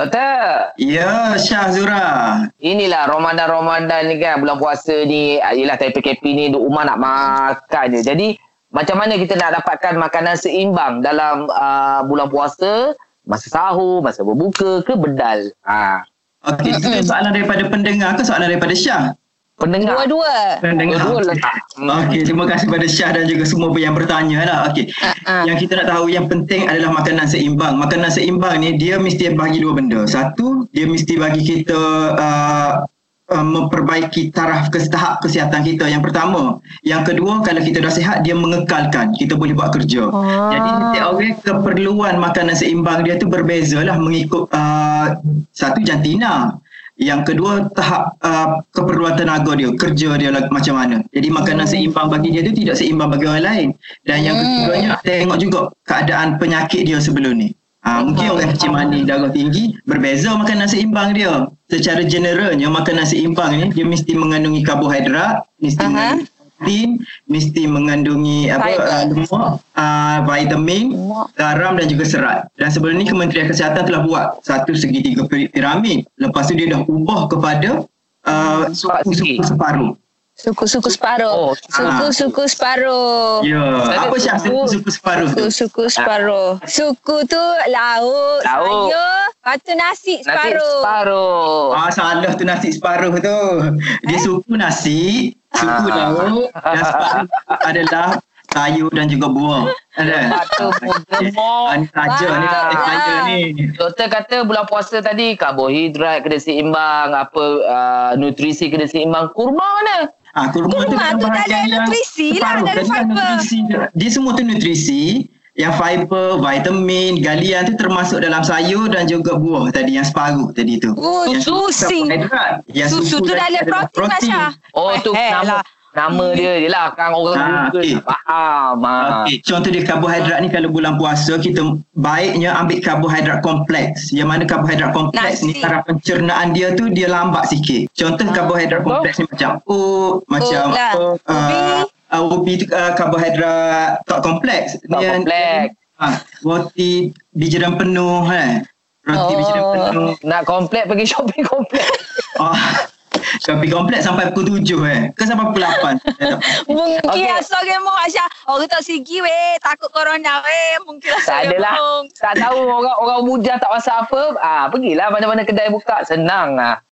Doktor. Ya, Syah Zura. Inilah Ramadan-Ramadan ni kan, bulan puasa ni, ah, yelah tapi PKP ni duk rumah nak makan je. Jadi, macam mana kita nak dapatkan makanan seimbang dalam uh, bulan puasa, masa sahur, masa berbuka ke bedal? Ha. Okey, itu soalan daripada pendengar ke soalan daripada Syah? Pendengar. Dua-dua. Pendengar. Dua-dua letak. Okey, terima kasih pada Syah dan juga semua yang bertanya lah. Okey. Uh-uh. Yang kita nak tahu yang penting adalah makanan seimbang. Makanan seimbang ni dia mesti bagi dua benda. Satu, dia mesti bagi kita uh, uh, memperbaiki taraf kes, tahap kesihatan kita yang pertama. Yang kedua, kalau kita dah sihat dia mengekalkan. Kita boleh buat kerja. Ah. Jadi setiap orang keperluan makanan seimbang dia tu berbeza lah mengikut uh, satu jantina. Yang kedua tahap uh, keperluan tenaga dia, kerja dia lah, macam mana. Jadi makanan seimbang bagi dia tu tidak seimbang bagi orang lain. Dan yang Hmm. ketiganya tengok juga keadaan penyakit dia sebelum ni. Ha, mungkin orang kecil mani darah tinggi berbeza makanan seimbang dia. Secara generalnya makanan seimbang ni dia mesti mengandungi karbohidrat, mesti Aha. mengandungi protein, mesti mengandungi apa uh, lemak, uh, vitamin, garam dan juga serat. Dan sebelum ni Kementerian Kesihatan telah buat satu segitiga pi- piramid. Lepas tu dia dah ubah kepada uh, Empat suku-suku segi. separuh. Suku-suku separuh. Oh, Suku-suku separuh. Ya, Saya apa Syah suku- suku-suku separuh tu? Suku-suku separuh. Suku tu lauk, Lauk. sayur, lepas tu nasi separuh. separuh. Ah salah tu nasi separuh tu. Dia suku nasi, suku Ah. lauk dan separuh adalah sayur dan juga buah. Ada. Tu gemuk. Ah, ni saja ni Ah. tak saya ni. Doktor kata bulan puasa tadi karbohidrat kena seimbang, apa uh, nutrisi kena seimbang. Kurma mana? Ah, kurma, tu Kurma dalam tu dah ada nutrisi lah, dah ada kan fiber. nutrisi. Dia semua tu nutrisi. Yang fiber, vitamin, galian tu termasuk dalam sayur dan juga buah tadi yang separuh tadi tu. Oh, Yang karbohidrat. Yang Susu tu dah tadi ada adalah protein, Masya. Oh tu Eh, nama lah. nama dia je lah kan orang Ah, Google okey. tak faham. Ah. Okey, contoh dia karbohidrat ni kalau bulan puasa kita baiknya ambil karbohidrat kompleks. Yang mana karbohidrat kompleks ni Nasi. taraf pencernaan dia tu dia lambat sikit. Contoh karbohidrat kompleks ni macam oat, macam Oat lah. apa Ubi. uh, ubi tu uh, karbohidrat tak kompleks. Tak Dia- kompleks. Ah, roti biji dan penuh eh. Roti biji dan Oh. penuh. Nak komplek pergi shopping komplek. Oh. Kopi kompleks sampai pukul 7 eh. Ke sampai pukul 8. Mungkin okay. asal gemuk Aisyah. Orang tak sigi weh. Takut corona weh. Mungkin asal tak adalah. Tak tahu orang orang bujang tak masak apa. Ah, pergilah mana-mana kedai buka senang ah.